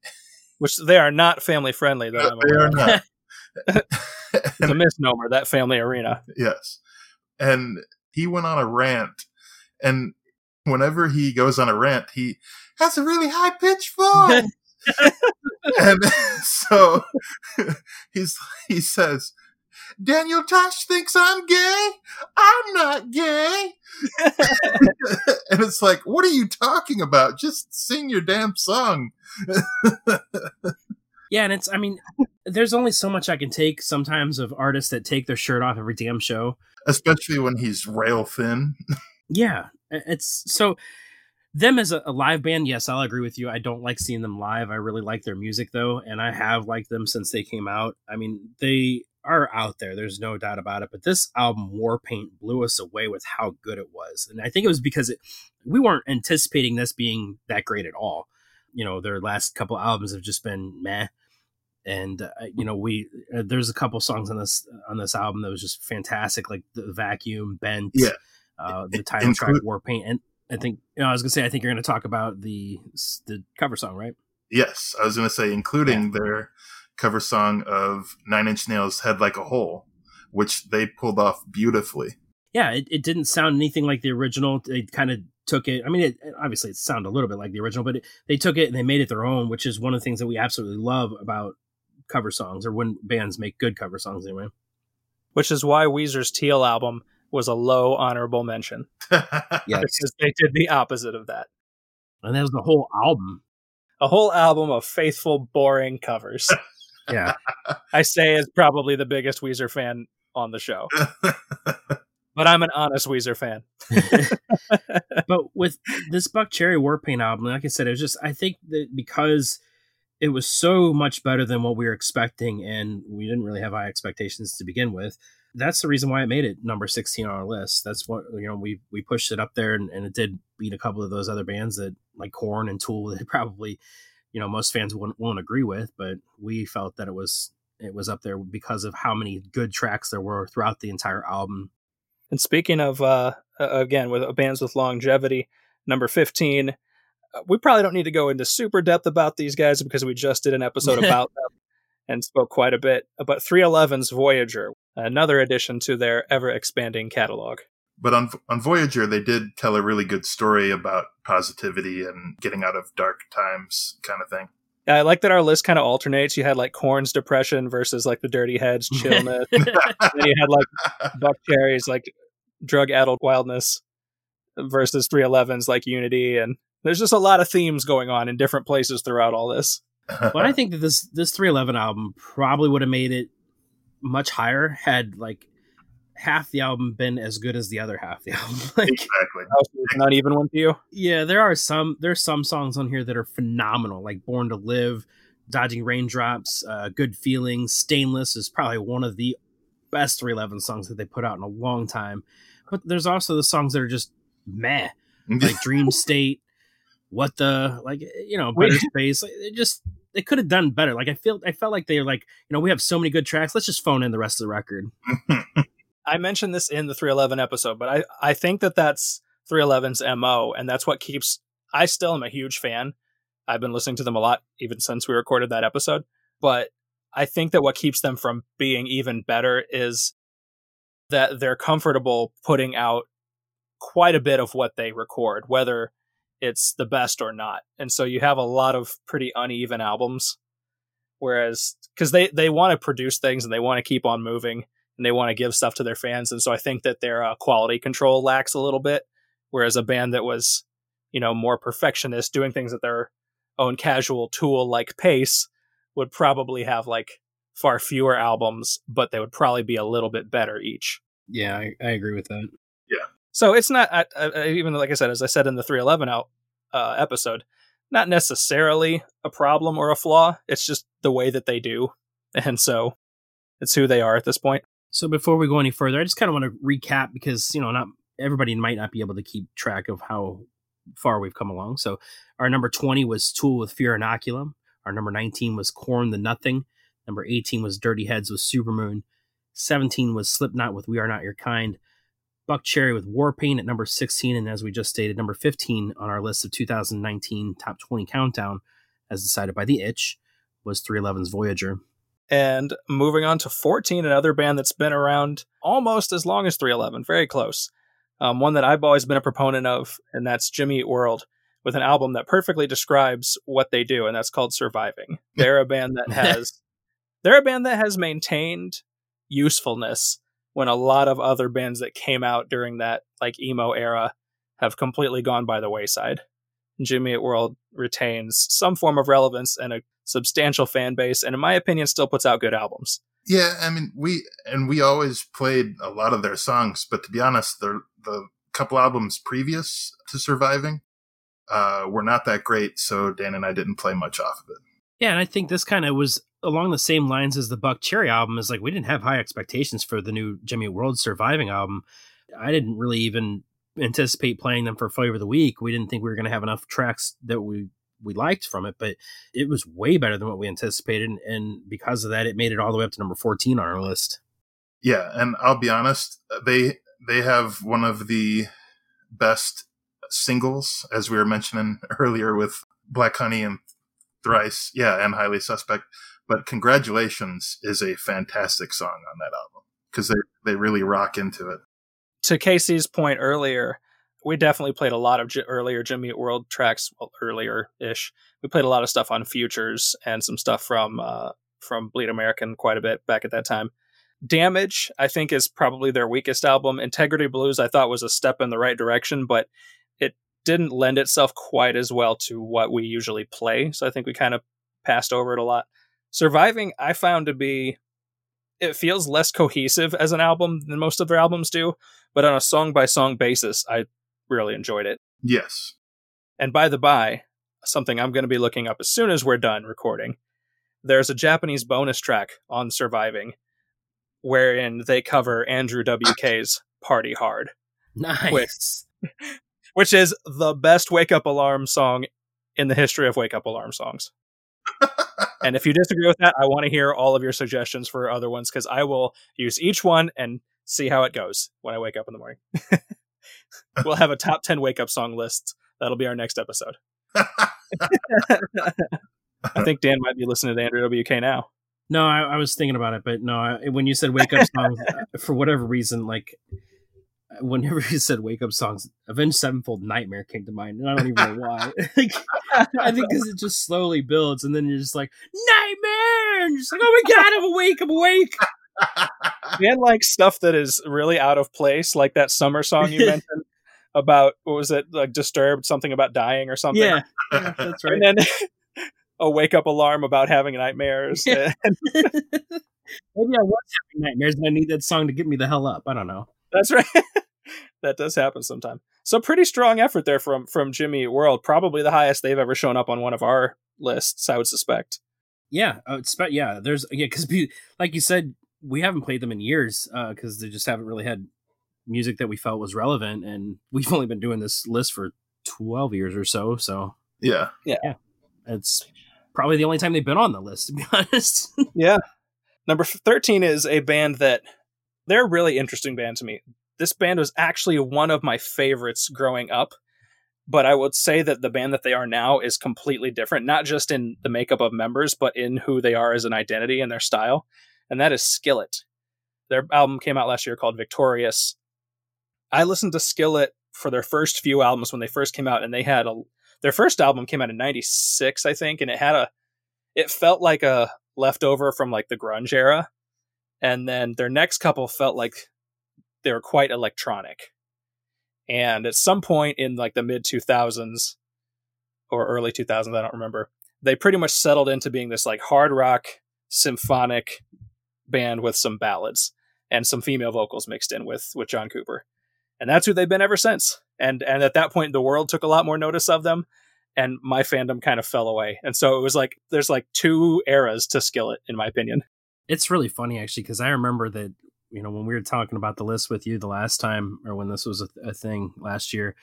Which they are not family friendly. That I'm they are not. [LAUGHS] It's a misnomer. That family arena. Yes. And he went on a rant. And whenever he goes on a rant, he has a really high pitched voice. [LAUGHS] and [LAUGHS] so [LAUGHS] he's he says, Daniel Tosh thinks I'm gay. I'm not gay. and it's like, what are you talking about? Just sing your damn song. Yeah, and it's I mean, there's only so much I can take sometimes of artists that take their shirt off every damn show. Especially when he's rail thin. [LAUGHS] Yeah, it's so them as a, a live band. Yes, I'll agree with you. I don't like seeing them live. I really like their music though, and I have liked them since they came out. I mean, they are out there. There's no doubt about it. But this album, Warpaint, blew us away with how good it was, and I think it was because it, we weren't anticipating this being that great at all. You know, their last couple albums have just been meh. And uh, you know, we uh, there's a couple songs on this on this album that was just fantastic, like the vacuum, bent, Yeah. uh, the title track Include- war paint and i think you know i was gonna say i think you're gonna talk about the the cover song right Yes, I was going to say, including their cover song of Nine Inch Nails' "Head Like a Hole," which they pulled off beautifully. yeah it, it didn't sound anything like the original they kind of took it i mean it, obviously it sounded a little bit like the original but it, they took it and they made it their own which is one of the things that we absolutely love about cover songs or when bands make good cover songs anyway Which is why Weezer's Teal album was a low honorable mention [LAUGHS] yes because they did the opposite of that. and that was the whole album A whole album of faithful, boring covers. [LAUGHS] Yeah. I say is probably the biggest Weezer fan on the show, but I'm an honest Weezer fan. [LAUGHS] but with this Buckcherry Warpaint album, like I said, it was just I think that because it was so much better than what we were expecting, and we didn't really have high expectations to begin with. That's the reason why it made it number sixteen on our list. That's what you know we we pushed it up there, and, and it did beat a couple of those other bands that like Korn and Tool [LAUGHS] that probably you know most fans won't, won't agree with, but we felt that it was it was up there because of how many good tracks there were throughout the entire album. And speaking of uh, again with bands with longevity, number fifteen uh, Uh, we probably don't need to go into super depth about these guys because we just did an episode [LAUGHS] about them and spoke quite a bit. But 311's Voyager, another addition to their ever expanding catalog. But on on Voyager, they did tell a really good story about positivity and getting out of dark times, kind of thing. I like that our list kind of alternates. You had like Korn's depression versus like the Dirty Heads [LAUGHS] chillness. [LAUGHS] then you had like Buckcherry's like drug addled wildness versus 311's like Unity and there's just a lot of themes going on in different places throughout all this. [LAUGHS] but I think that this this 311 album probably would have made it much higher had like half the album been as good as the other half the [LAUGHS] album. like, exactly. Not even one to you. Yeah, there are some there's some songs on here that are phenomenal, like "Born to Live," "Dodging Raindrops," uh, "Good Feelings," "Stainless" is probably one of the best 311 songs that they put out in a long time. But there's also the songs that are just meh, [LAUGHS] like "Dream State." What the like eh, you know better [LAUGHS] space like, it just they could have done better. Like i feel i felt like they were like you know we have so many good tracks let's just phone in the rest of the record. [LAUGHS] I mentioned this in the 311 episode but i i think that that's 311's mo and that's what keeps i still am a huge fan. I've been listening to them a lot even since we recorded that episode but i think that what keeps them from being even better is that they're comfortable putting out quite a bit of what they record whether it's the best or not. And so you have a lot of pretty uneven albums. Whereas, because they, they want to produce things and they want to keep on moving and they want to give stuff to their fans. And so I think that their uh, quality control lacks a little bit. Whereas a band that was, you know, more perfectionist, doing things at their own casual tool like pace, would probably have like far fewer albums, but they would probably be a little bit better each. Yeah, I, I agree with that. So it's not I, I, even like I said, as I said in the 311 out uh, episode, not necessarily a problem or a flaw. It's just the way that they do, [LAUGHS] and so it's who they are at this point. So before we go any further, I just kind of want to recap because you know not everybody might not be able to keep track of how far we've come along. So our number 20 was Tool with Fear Inoculum. Our number 19 was Korn the Nothing. Number 18 was Dirty Heads with Supermoon. 17 was Slipknot with We Are Not Your Kind. Buckcherry with Warpaint at number 16, and as we just stated, number 15 on our list of 2019 top 20 countdown, as decided by The Itch, was 311's Voyager. And moving on to 14, another band that's been around almost as long as 311, very close. Um, one that I've always been a proponent of, and that's Jimmy Eat World, with an album that perfectly describes what they do, and that's called Surviving. [LAUGHS] They're a band that has, they're a band that has maintained usefulness when a lot of other bands that came out during that like emo era have completely gone by the wayside. Jimmy Eat World retains some form of relevance and a substantial fan base, and in my opinion, still puts out good albums. Yeah, I mean, we and we always played a lot of their songs, but to be honest, the the couple albums previous to Surviving uh, were not that great, so Dan and I didn't play much off of it. Yeah, and I think this kind of was along the same lines as the Buckcherry album. Is like we didn't have high expectations for the new Jimmy World Surviving album. I didn't really even anticipate playing them for Flavor of the Week. We didn't think we were going to have enough tracks that we we liked from it, but it was way better than what we anticipated, and because of that, it made it all the way up to number fourteen on our list. Yeah, and I'll be honest, uh, they they have one of the best singles, as we were mentioning [LAUGHS] earlier with Black Honey and Thrice, yeah, and Highly Suspect. But Congratulations is a fantastic song on that album because they, they really rock into it. To Casey's point earlier, we definitely played a lot of J- earlier Jimmy World tracks, well, earlier ish. We played a lot of stuff on Futures and some stuff from uh, from Bleed American quite a bit back at that time. Damage, I think, is probably their weakest album. Integrity Blues, I thought was a step in the right direction, but it didn't lend itself quite as well to what we usually play. So I think we kind of passed over it a lot. Surviving, I found to be it feels less cohesive as an album than most of their albums do, but on a song by song basis, I really enjoyed it. Yes. And by the by, something I'm going to be looking up as soon as we're done recording. There's a Japanese bonus track on Surviving wherein they cover Andrew WK's Party Hard, Nice. [LAUGHS] which is the best wake up alarm song in the history of wake up alarm songs. [LAUGHS] and if you disagree with that, I want to hear all of your suggestions for other ones because I will use each one and see how it goes when I wake up in the morning. [LAUGHS] we'll have a top 10 wake up song list. That'll be our next episode. [LAUGHS] I think Dan might be listening to Andrew WK now. No, I, I was thinking about it, but no, I, when you said wake up songs, [LAUGHS] uh, for whatever reason, like whenever [LAUGHS] you said wake up songs, Avenged Sevenfold Nightmare came to mind, and I don't even know why. [LAUGHS] like, I think because it just slowly builds, and then you're just like nightmare, and just like, oh my god, I'm awake, I'm awake. [LAUGHS] Dan like stuff that is really out of place, like that summer song you mentioned about what was it like disturbed something about dying or something. Yeah, yeah that's right. And then a wake up alarm about having nightmares. Yeah. Maybe I was having nightmares, and I need that song to get me the hell up. I don't know. That's right. [LAUGHS] that does happen sometime. So pretty strong effort there from from Jimmy Eat World. Probably the highest they've ever shown up on one of our lists. I would suspect. Yeah, uh, it's spe- yeah. There's yeah, because like you said, we haven't played them in years because uh, they just haven't really had music that we felt was relevant, and we've [LAUGHS] only been doing this list for twelve years or so. So yeah, yeah, yeah. It's probably the only time they've been on the list, to be [LAUGHS] honest. yeah. Number 13 is a band that they're a really interesting band to me. This band was actually one of my favorites growing up, but I would say that the band that they are now is completely different, not just in the makeup of members, but in who they are as an identity and their style. And that is Skillet. Their album came out last year called Victorious. I listened to Skillet for their first few albums when they first came out, and they had a their first album came out in 96 i think and it had a it felt like a leftover from like the grunge era and then their next couple felt like they were quite electronic. And at some point in like the mid 2000s or early 2000s i don't remember they pretty much settled into being this like hard rock symphonic band with some ballads and some female vocals mixed in with with john cooper. And that's who they've been ever since. And and at that point the world took a lot more notice of them and my fandom kind of fell away. And so it was like there's like two eras to skillet in my opinion it's really funny actually because i remember that you know when we were talking about the list with you the last time or when this was a, a thing last year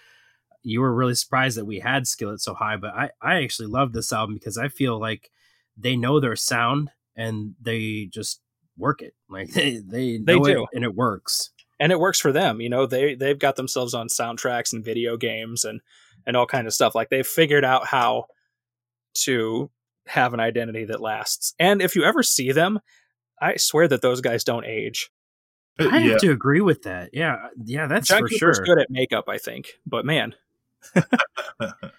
you were really surprised that we had skillet so high but i i actually love this album because i feel like they know their sound and they just work it [LAUGHS] like they they, they do it and it works and it works for them. You know, they they've got themselves on soundtracks and video games and and all kind of stuff. Like they've figured out how to have an identity that lasts. And if you ever see them, I swear that those guys don't age. I have yeah. to agree with that. Yeah, yeah, that's John for Cooper's sure. good at makeup, I think, but man, [LAUGHS]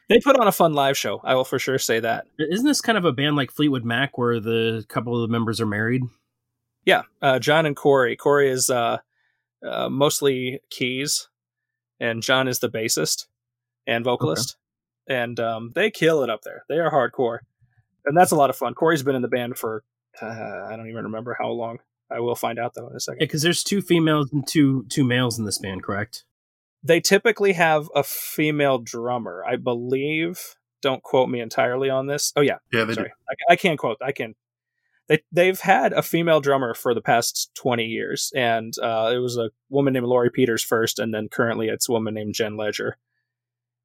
they put on a fun live show. I will for sure say that. Isn't this kind of a band like Fleetwood Mac, where the couple of the members are married? Yeah, uh, John and Korey. Korey is uh, uh, mostly keys, and John is the bassist and vocalist, okay. and um, they kill it up there. They are hardcore, and that's a lot of fun. Korey's been in the band for uh, I don't even remember how long. I will find out though in a second. Because there's two females and two two males in this band, correct? They typically have a female drummer, I believe. Don't quote me entirely on this. Oh yeah, yeah. They Sorry, I, I can't quote. I can they they've had a female drummer for the past 20 years and uh, it was a woman named Lori Peters first and then currently it's a woman named Jen Ledger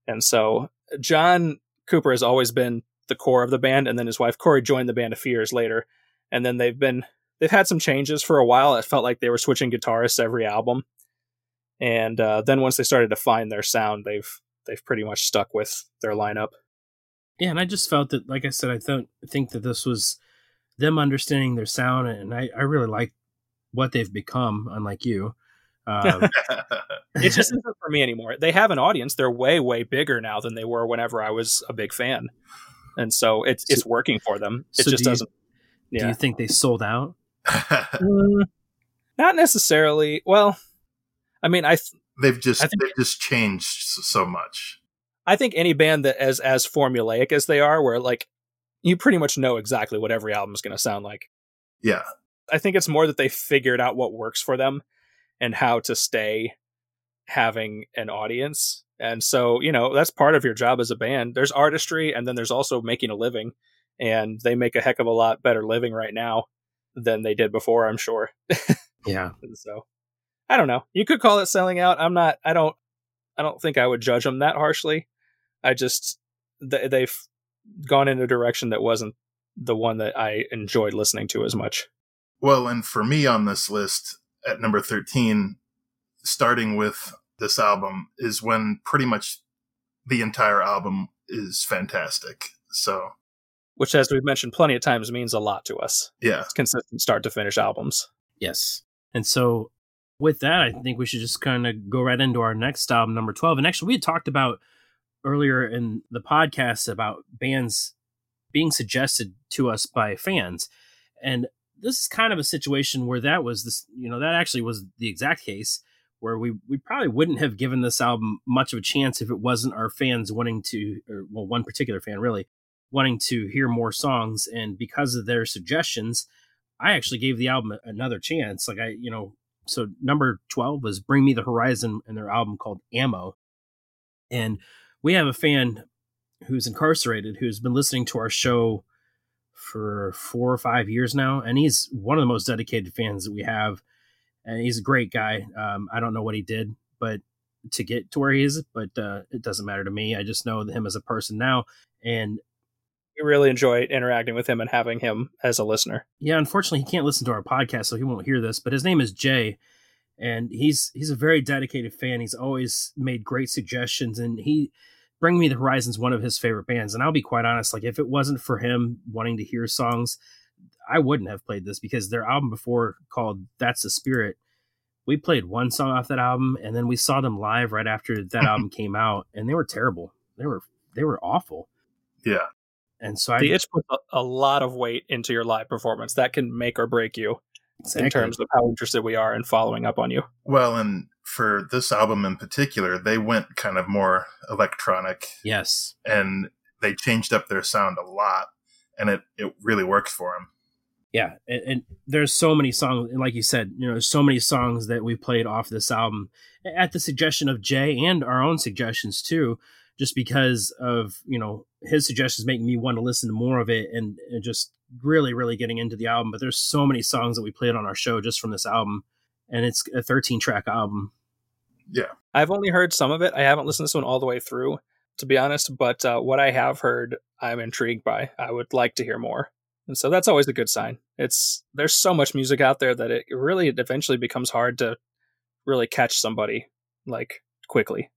and so John Cooper has always been the core of the band and then his wife Korey joined the band a few years later and then they've been they've had some changes for a while it felt like they were switching guitarists every album and uh, then once they started to find their sound they've they've pretty much stuck with their lineup yeah and I just felt that like I said I don't think that this was them understanding their sound, and I, I really like what they've become. Unlike you, um, [LAUGHS] it just isn't for me anymore. They have an audience; they're way, way bigger now than they were whenever I was a big fan, and so it's so, it's working for them. It so just do doesn't. Yeah. Do you think they sold out? [LAUGHS] mm, not necessarily. Well, I mean, I th- they've just think, they've just changed so much. I think any band that as as formulaic as they are, where like you pretty much know exactly what every album is going to sound like. Yeah. I think it's more that they figured out what works for them and how to stay having an audience. And so, you know, that's part of your job as a band. There's artistry and then there's also making a living. And they make a heck of a lot better living right now than they did before, I'm sure. [LAUGHS] Yeah. And so I don't know. You could call it selling out. I'm not I don't I don't think I would judge them that harshly. I just they, they've gone in a direction that wasn't the one that I enjoyed listening to as much. Well, and for me on this list at number 13, starting with this album is when pretty much the entire album is fantastic. So, Which as we've mentioned plenty of times means a lot to us. yeah. It's consistent start to finish albums. Yes. And so with that, I think we should just kind of go right into our next album, number 12. And actually, we had talked about earlier in the podcast about bands being suggested to us by fans. And this is kind of a situation where that was this, you know, that actually was the exact case where we, we probably wouldn't have given this album much of a chance if it wasn't our fans wanting to, or well, one particular fan really wanting to hear more songs. And because of their suggestions, I actually gave the album another chance. Like I, you know, so number 12 was Bring Me the Horizon and their album called amo. And we have a fan who's incarcerated who's been listening to our show for four or five years now. And he's one of the most dedicated fans that we have. And he's a great guy. Um, I don't know what he did, but to get to where he is, but uh, it doesn't matter to me. I just know him as a person now. And We really enjoy interacting with him and having him as a listener. yeah, unfortunately, he can't listen to our podcast, so he won't hear this. But his name is Jay, and he's he's a very dedicated fan. He's always made great suggestions, and he Bring Me the Horizon's one of his favorite bands. And I'll be quite honest, like if it wasn't for him wanting to hear songs, I wouldn't have played this because their album before called That's the Spirit. We played one song off that album, and then we saw them live right after that [LAUGHS] album came out, and they were terrible. They were they were awful. Yeah. And so I The itch puts a, a lot of weight into your live performance. That can make or break you in terms of how interested we are in following up on you. Well, and for this album in particular, they went kind of more electronic yes, and they changed up their sound a lot and it, it really works for them. yeah and, and there's so many songs and like you said you know there's so many songs that we played off this album at the suggestion of jay and our own suggestions too just because of you know his suggestions making me want to listen to more of it and, and just really really getting into the album but there's so many songs that we played on our show just from this album and it's a 13 track album Yeah. I've only heard some of it. I haven't listened to this one all the way through, to be honest. But uh, what I have heard, I'm intrigued by. I would like to hear more, and so that's always a good sign. It's there's so much music out there that it really eventually becomes hard to really catch somebody like quickly.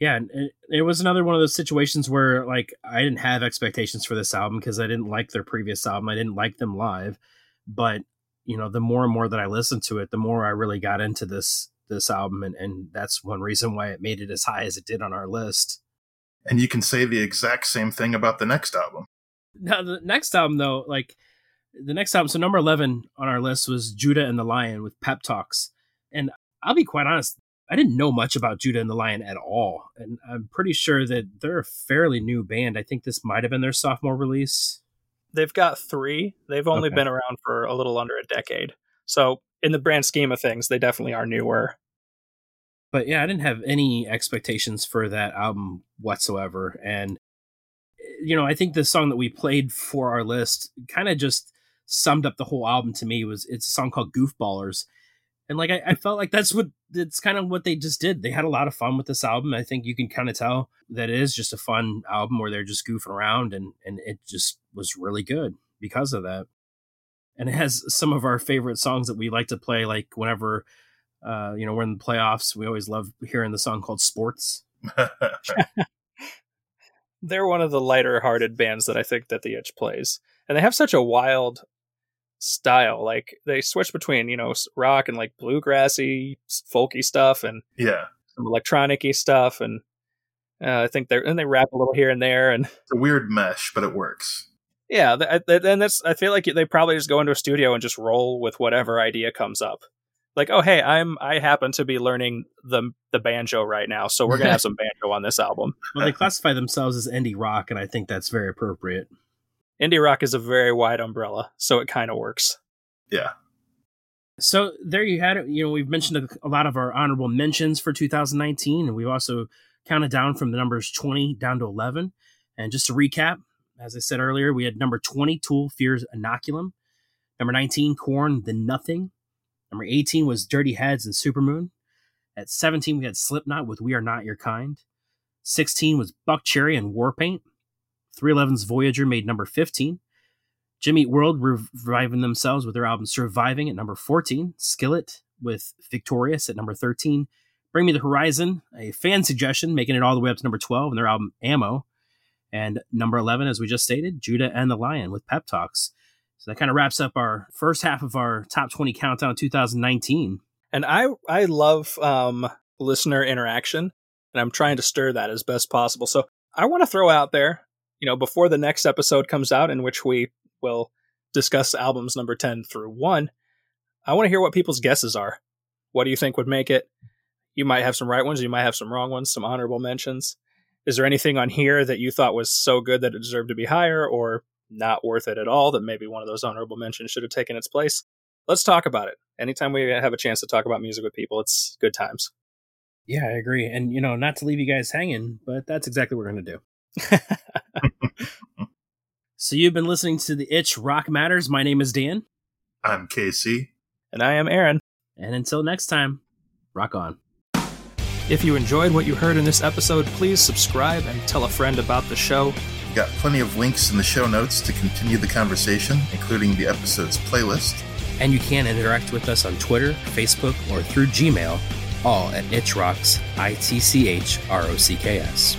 Yeah it, it was another one of those situations where like i didn't have expectations for this album because i didn't like their previous album i didn't like them live but you know the more and more that i listened to it the more i really got into this this album and, and that's one reason why it made it as high as it did on our list And you can say the exact same thing about the next album. now the next album though like the next album so number 11 on our list was judah and the lion with pep talks and i'll be quite honest i didn't know much about judah and the lion at all and i'm pretty sure that they're a fairly new band i think this might have been their sophomore release They've got three. They've only Okay. been around for a little under a decade. So in the brand scheme of things, they definitely are newer. but yeah i didn't have any expectations for that album whatsoever and eh, you know i think the song that we played for our list kind of just summed up the whole album to me was it's a song called goofballers and like I, I felt like that's what it's kind of what they just did they had a lot of fun with this album i think you can kind of tell that it is just a fun album where they're just goofing around and and it just was really good because of that and it has some of our favorite songs that we like to play like whenever uh, you know, we're in the playoffs. We always love hearing the song called Sports. [LAUGHS] They're one of the lighter hearted bands that I think that the Itch plays. And they have such a wild style. Like they switch between, you know, rock and like bluegrassy, s- folky stuff and yeah. some electronic-y stuff and uh, I think they're and they rap a little here and there and It's a weird mesh, but it works. yeah, th- th- and that's I feel like they probably just go into a studio and just roll with whatever idea comes up. Like, oh hey, I'm I happen to be learning the the banjo right now, so we're gonna [LAUGHS] have some banjo on this album. Well, they classify themselves as indie rock, and I think that's very appropriate. Indie rock is a very wide umbrella, so it kind of works. Yeah. So there you had it. You know, we've mentioned a, a lot of our honorable mentions for 2019, and we've also counted down from the numbers 20 down to 11. And just to recap, as I said earlier, we had number 20, Tool Fears Inoculum. Number 19, Korn The Nothing. Number 18 was Dirty Heads and Supermoon. At 17, we had Slipknot with We Are Not Your Kind. 16 was Buckcherry and Warpaint. 311's Voyager made number 15. Jimmy Eat World reviving themselves with their album Surviving at number 14. Skillet with Victorious at number 13. Bring Me the Horizon, a fan suggestion, making it all the way up to number 12 in their album amo. And number 11, as we just stated, Judah and the Lion with Pep Talks. So that kind of wraps up our first half of our top 20 countdown 2019. And I I love um, listener interaction, and I'm trying to stir that as best possible. So I want to throw out there, you know, before the next episode comes out, in which we will discuss albums number 10 through 1, I want to hear what people's guesses are. What do you think would make it? You might have some right ones, you might have some wrong ones, some honorable mentions. Is there anything on here that you thought was so good that it deserved to be higher or not worth it at all that maybe one of those honorable mentions should have taken its place? Let's talk about it. Anytime we have a chance to talk about music with people, it's good times. Yeah, I agree. And, you know, not to leave you guys hanging, but that's exactly what we're going to do. So you've been listening to The Itch Rock Matters. My name is Dan. I'm Casey. And I am Aaron. And until next time, rock on. If you enjoyed what you heard in this episode, please subscribe and tell a friend about the show. We got plenty of links in the show notes to continue the conversation, including the episode's playlist. And you can interact with us on Twitter, Facebook, or through Gmail, all at Itchrocks, I T C H R O C K S.